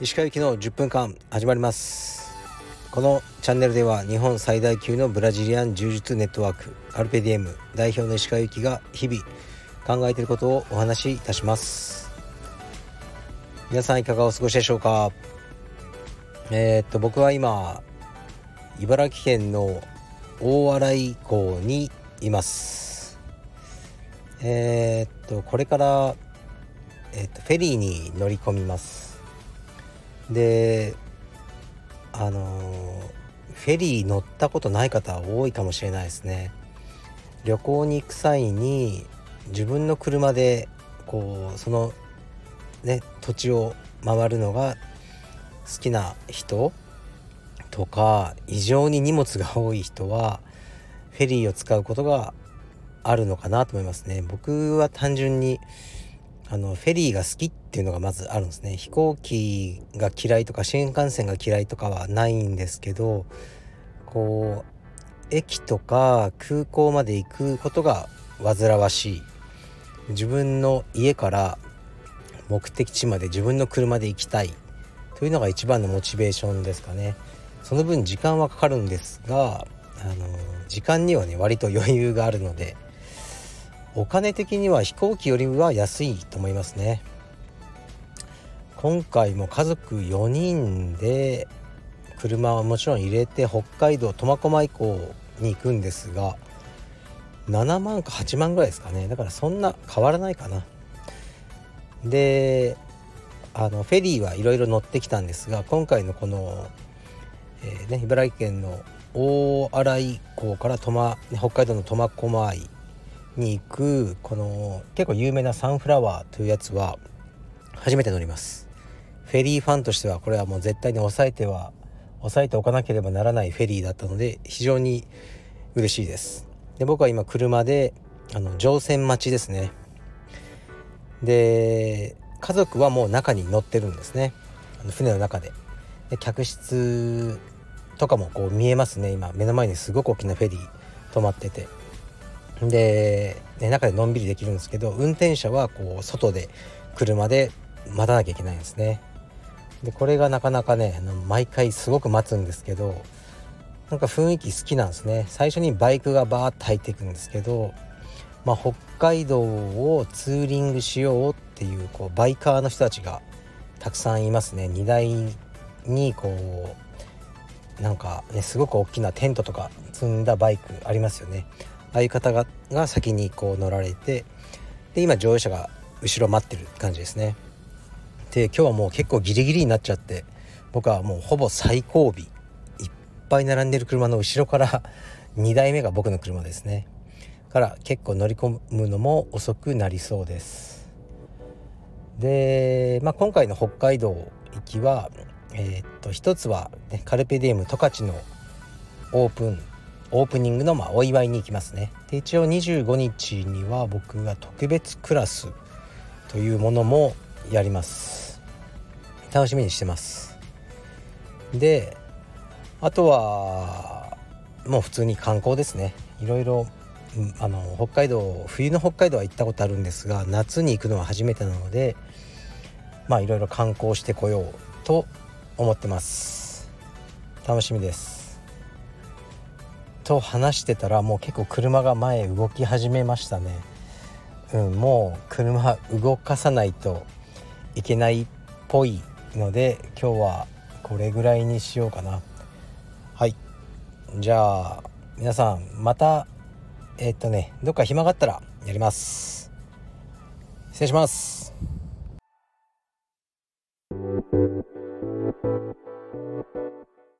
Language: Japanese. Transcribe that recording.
石川行きの10分間始まります。このチャンネルでは日本最大級のブラジリアン柔術ネットワークアルペディエム代表の石川行きが日々考えていることをお話しいたします。皆さんいかがお過ごしでしょうか？えー、っと僕は今茨城県の大洗港にいます。えー、っとこれから、えー、っとフェリーに乗り込みます。であのフェリー乗ったことない方多いかもしれないですね。旅行に行く際に自分の車でこうそのね土地を回るのが好きな人とか異常に荷物が多い人はフェリーを使うことがあるのかなと思いますね。僕は単純にあのフェリーが好きっていうのがまずあるんですね。飛行機が嫌いとか新幹線が嫌いとかはないんですけどこう駅とか空港まで行くことが煩わしい。自分の家から目的地まで自分の車で行きたい。というのが一番のモチベーションですかね。その分時間はかかるんですがあの時間にはね割と余裕があるのでお金的には飛行機よりは安いと思いますね。今回も家族4人で車はもちろん入れて北海道苫小牧港に行くんですが7万か8万ぐらいですかね。だからそんな変わらないかな。であのフェリーはいろいろ乗ってきたんですが今回のこの、えーね、茨城県の大洗港から北海道の苫小牧に行くこの結構有名なサンフラワーというやつは初めて乗ります。フェリーファンとしてはこれはもう絶対に抑えては抑えておかなければならないフェリーだったので非常に嬉しいです。で僕は今車であの乗船待ちですね。で家族はもう中に乗ってるんですね。あの船の中で。で客室とかもこう見えますね。今目の前にすごく大きなフェリー止まってて。で、ね、中でのんびりできるんですけど運転者はこう外で車で待たなきゃいけないんですね。でこれがなかなかね毎回すごく待つんですけどなんか雰囲気好きなんですね。最初にバイクがバーッと入っていくんですけど、まあ、北海道をツーリングしようっていうこうバイカーの人たちがたくさんいますね。荷台にこうなんかねすごく大きなテントとか積んだバイクありますよね。ああいう方がが先にこう乗られてで今乗用車が後ろ待ってる感じですね。で今日はもう結構ギリギリになっちゃって僕はもうほぼ最後尾いっぱい並んでる車の後ろから 2台目が僕の車ですね。から結構乗り込むのも遅くなりそうです。で、まあ、今回の北海道行きはえー、っと一つは、ね、カルペディエム十勝のオープンオープニングのまあお祝いに行きますね。で一応25日には僕が特別クラスというものもやります。楽しみにしてます。であとはもう普通に観光ですね。いろいろあの北海道冬の北海道は行ったことあるんですが夏に行くのは初めてなのでまあいろいろ観光してこようと思ってます。楽しみです。と話してたらもう結構車が前動き始めましたね。うん、もう車動かさないといけないっぽいので今日はこれぐらいにしようかな。はいじゃあ皆さんまたえー、っとねどっか暇があったらやります。失礼します。